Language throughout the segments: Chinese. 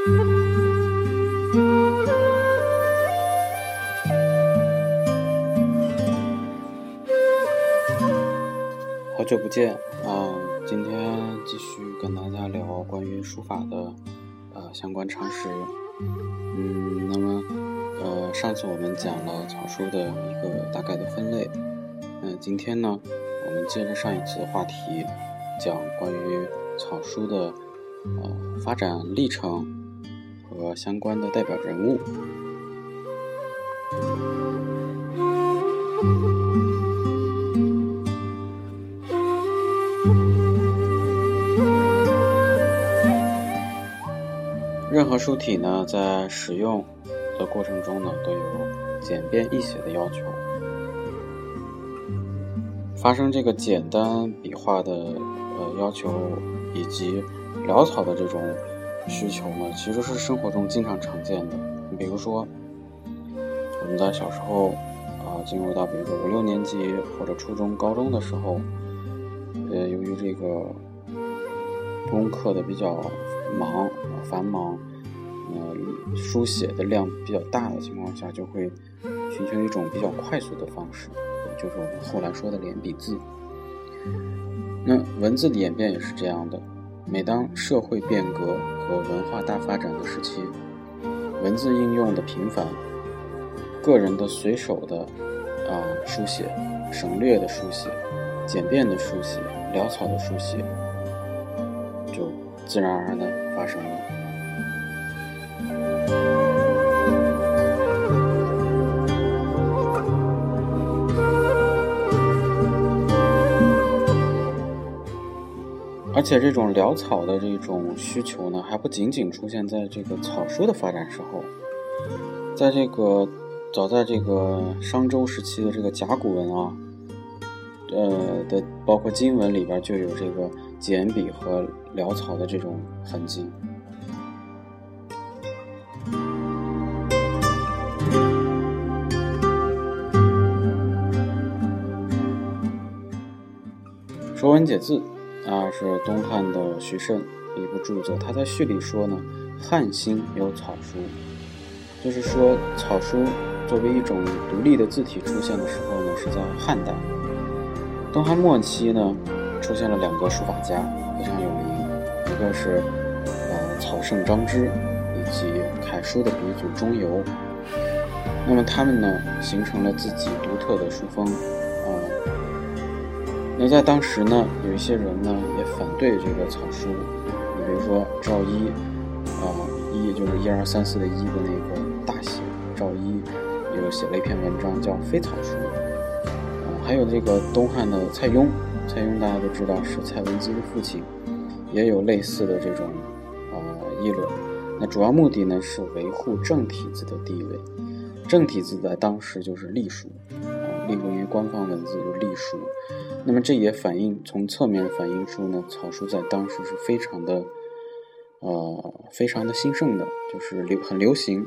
好久不见啊！今天继续跟大家聊关于书法的呃相关常识。嗯，那么呃上次我们讲了草书的一个大概的分类。嗯，今天呢，我们接着上一次的话题，讲关于草书的呃发展历程和相关的代表人物。任何书体呢，在使用的过程中呢，都有简便易写的要求。发生这个简单笔画的呃要求，以及潦草的这种需求呢，其实是生活中经常常见的。比如说，我们在小时候啊，进入到比如说五六年级或者初中、高中的时候，呃，由于这个功课的比较。忙繁忙，呃，书写的量比较大的情况下，就会寻求一种比较快速的方式，就是我们后来说的连笔字。那文字的演变也是这样的，每当社会变革和文化大发展的时期，文字应用的频繁，个人的随手的啊书写、省略的书写、简便的书写、潦草的书写。就自然而然的发生了，而且这种潦草的这种需求呢，还不仅仅出现在这个草书的发展时候，在这个早在这个商周时期的这个甲骨文啊，呃的包括金文里边就有这个。简笔和潦草的这种痕迹。《说文解字》那，是东汉的徐慎一部著作。他在序里说呢：“汉兴有草书，就是说草书作为一种独立的字体出现的时候呢，是在汉代。东汉末期呢。”出现了两个书法家非常有名，一个是呃草圣张芝，以及楷书的鼻祖钟繇。那么他们呢，形成了自己独特的书风。那在当时呢，有一些人呢也反对这个草书，你比如说赵一，啊一就是一二三四的一的那个大写，赵一又写了一篇文章叫《非草书》。啊，还有这个东汉的蔡邕。蔡邕大家都知道是蔡文姬的父亲，也有类似的这种呃议论。那主要目的呢是维护正体字的地位。正体字在当时就是隶书，啊，隶文为官方文字就隶书。那么这也反映从侧面反映出呢，草书在当时是非常的呃非常的兴盛的，就是流很流行。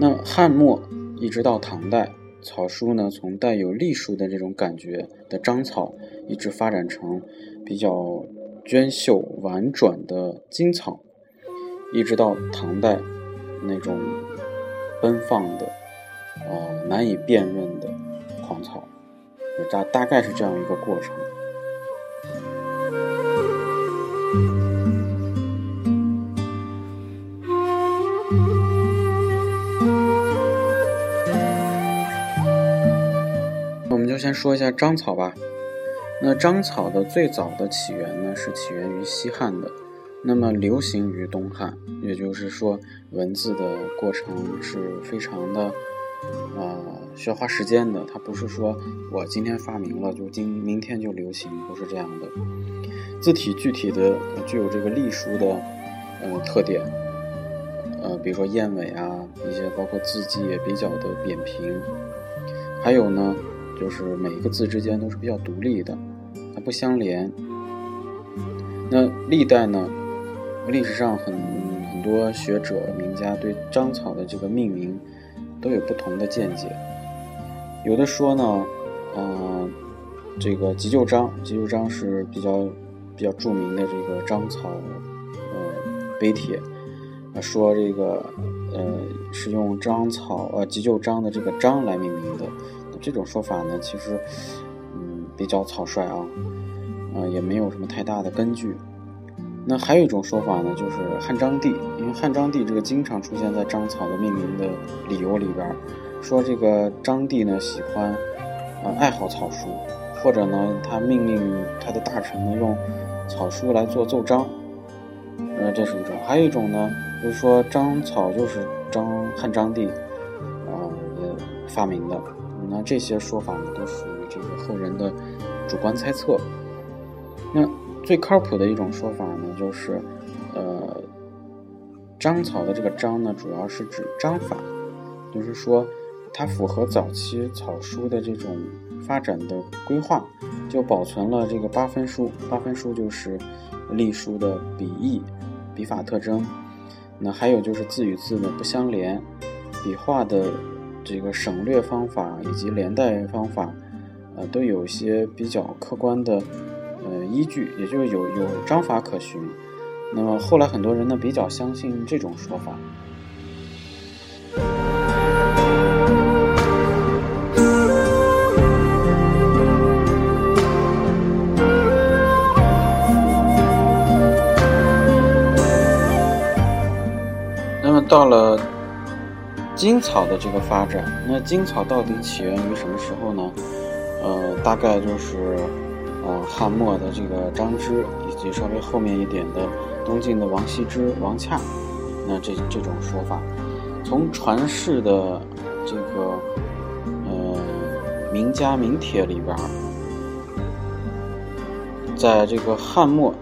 那汉末一直到唐代。草书呢，从带有隶书的这种感觉的章草，一直发展成比较娟秀婉转的金草，一直到唐代那种奔放的、呃难以辨认的狂草，大大概是这样一个过程。我们就先说一下章草吧。那章草的最早的起源呢，是起源于西汉的，那么流行于东汉。也就是说，文字的过程是非常的，呃，需要花时间的。它不是说我今天发明了就今明天就流行，不是这样的。字体具体的具有这个隶书的呃特点，呃，比如说燕尾啊，一些包括字迹也比较的扁平，还有呢。就是每一个字之间都是比较独立的，它不相连。那历代呢，历史上很很多学者名家对章草的这个命名都有不同的见解。有的说呢，呃，这个急救章，急救章是比较比较著名的这个章草呃碑帖，说这个呃是用章草呃急救章的这个章来命名的，这种说法呢，其实嗯比较草率啊，呃也没有什么太大的根据。那还有一种说法呢，就是汉章帝，因为汉章帝这个经常出现在章草的命名的理由里边，说这个章帝呢喜欢呃爱好草书，或者呢他命令他的大臣呢用草书来做奏章，呃这是一种，还有一种呢就是说章草就是章汉章帝啊也发明的，那这些说法呢都属于这个后人的主观猜测，那。最靠谱的一种说法呢，就是，呃，章草的这个章呢，主要是指章法，就是说它符合早期草书的这种发展的规划，就保存了这个八分书。八分书就是隶书的笔意、笔法特征。那还有就是字与字的不相连，笔画的这个省略方法以及连带方法，呃，都有一些比较客观的。依据也就是有有章法可循。那么后来很多人呢比较相信这种说法。那么到了金草的这个发展，那金草到底起源于什么时候呢？呃，大概就是。呃，汉末的这个张芝，以及稍微后面一点的东晋的王羲之、王洽，那这这种说法，从传世的这个呃名家名帖里边，在这个汉末，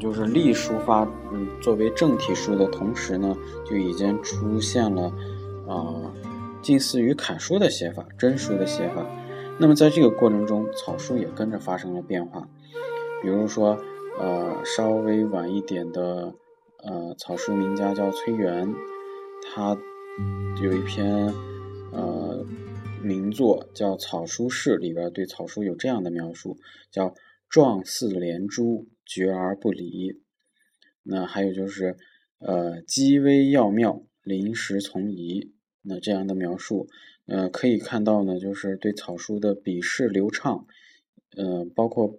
就是隶书发嗯作为正体书的同时呢，就已经出现了啊近似于楷书的写法、真书的写法。那么在这个过程中，草书也跟着发生了变化。比如说，呃，稍微晚一点的，呃，草书名家叫崔元，他有一篇呃名作叫《草书势》，里边对草书有这样的描述，叫“状似连珠，绝而不离”。那还有就是，呃，“机微要妙，临时从宜”。那这样的描述。呃，可以看到呢，就是对草书的笔势流畅，呃，包括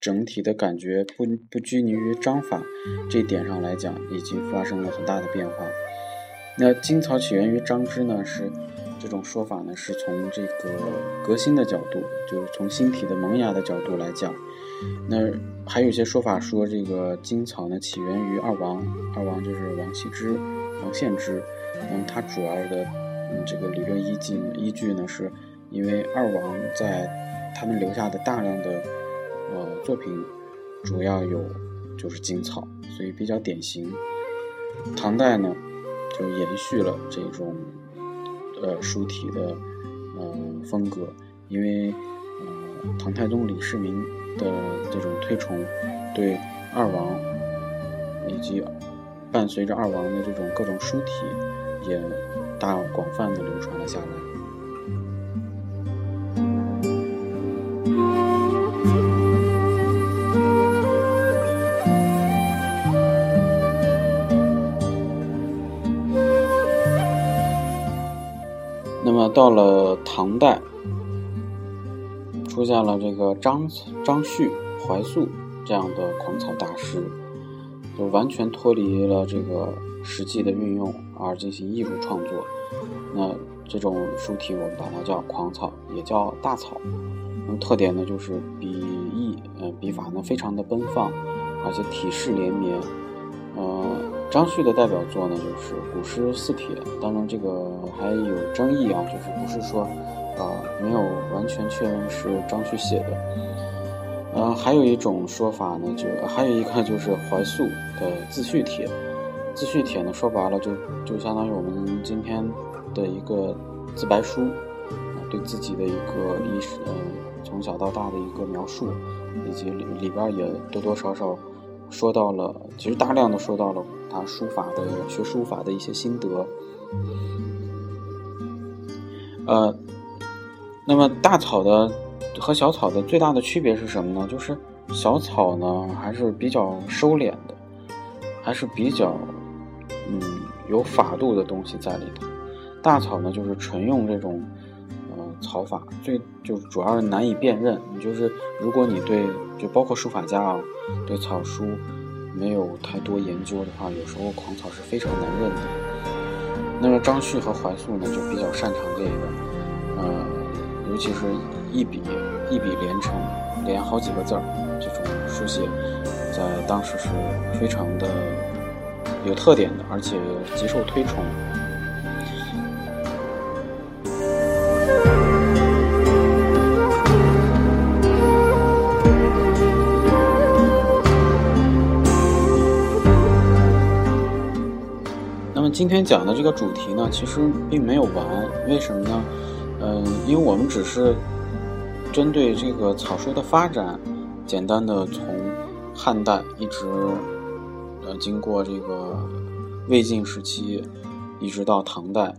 整体的感觉不不拘泥于章法这点上来讲，已经发生了很大的变化。那金草起源于张芝呢，是这种说法呢，是从这个革新的角度，就是从新体的萌芽的角度来讲。那还有一些说法说，这个金草呢起源于二王，二王就是王羲之、王献之，嗯，他主要的。嗯，这个理论依据依据呢，是因为二王在他们留下的大量的呃作品，主要有就是金草，所以比较典型。唐代呢，就延续了这种呃书体的呃风格，因为呃唐太宗李世民的这种推崇，对二王以及伴随着二王的这种各种书体也。大广泛的流传了下来。那么到了唐代，出现了这个张张旭、怀素这样的狂草大师，就完全脱离了这个实际的运用。而进行艺术创作，那这种书体我们把它叫狂草，也叫大草。那么特点呢，就是笔意，呃，笔法呢非常的奔放，而且体式连绵。呃，张旭的代表作呢就是《古诗四帖》，当然这个还有争议啊，就是不是说，呃，没有完全确认是张旭写的。呃，还有一种说法呢，就还有一个就是怀素的《自序帖》。自序帖呢，说白了就就相当于我们今天的一个自白书，啊，对自己的一个历史，呃，从小到大的一个描述，以及里里边也多多少少说到了，其实大量的说到了他书法的学书法的一些心得。呃，那么大草的和小草的最大的区别是什么呢？就是小草呢还是比较收敛的，还是比较。嗯有法度的东西在里头。大草呢，就是纯用这种呃草法，最就主要是难以辨认。你就是如果你对就包括书法家啊，对草书没有太多研究的话，有时候狂草是非常难认的。那么张旭和怀素呢，就比较擅长这个，呃，尤其是一笔一笔连成，连好几个字儿这种书写，在当时是非常的有特点的，而且极受推崇。那么今天讲的这个主题呢，其实并没有完。为什么呢？嗯，因为我们只是针对这个草书的发展，简单的从汉代一直经过这个魏晋时期，一直到唐代，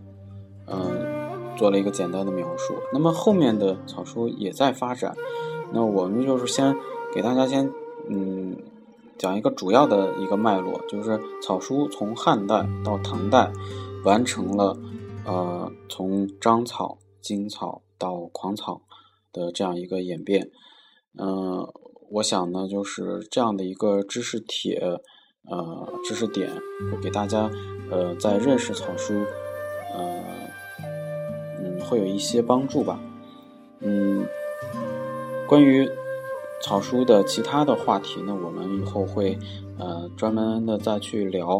嗯，做了一个简单的描述。那么后面的草书也在发展，那我们就是先给大家先嗯。讲一个主要的一个脉络，就是草书从汉代到唐代，完成了呃从章草、经草到狂草的这样一个演变。嗯，我想呢，就是这样的一个知识帖，呃，知识点，会给大家呃在认识草书，呃，嗯，会有一些帮助吧。嗯，关于。草书的其他的话题呢，我们以后会呃专门的再去聊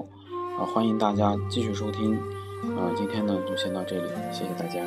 啊，欢迎大家继续收听啊，今天呢就先到这里，谢谢大家。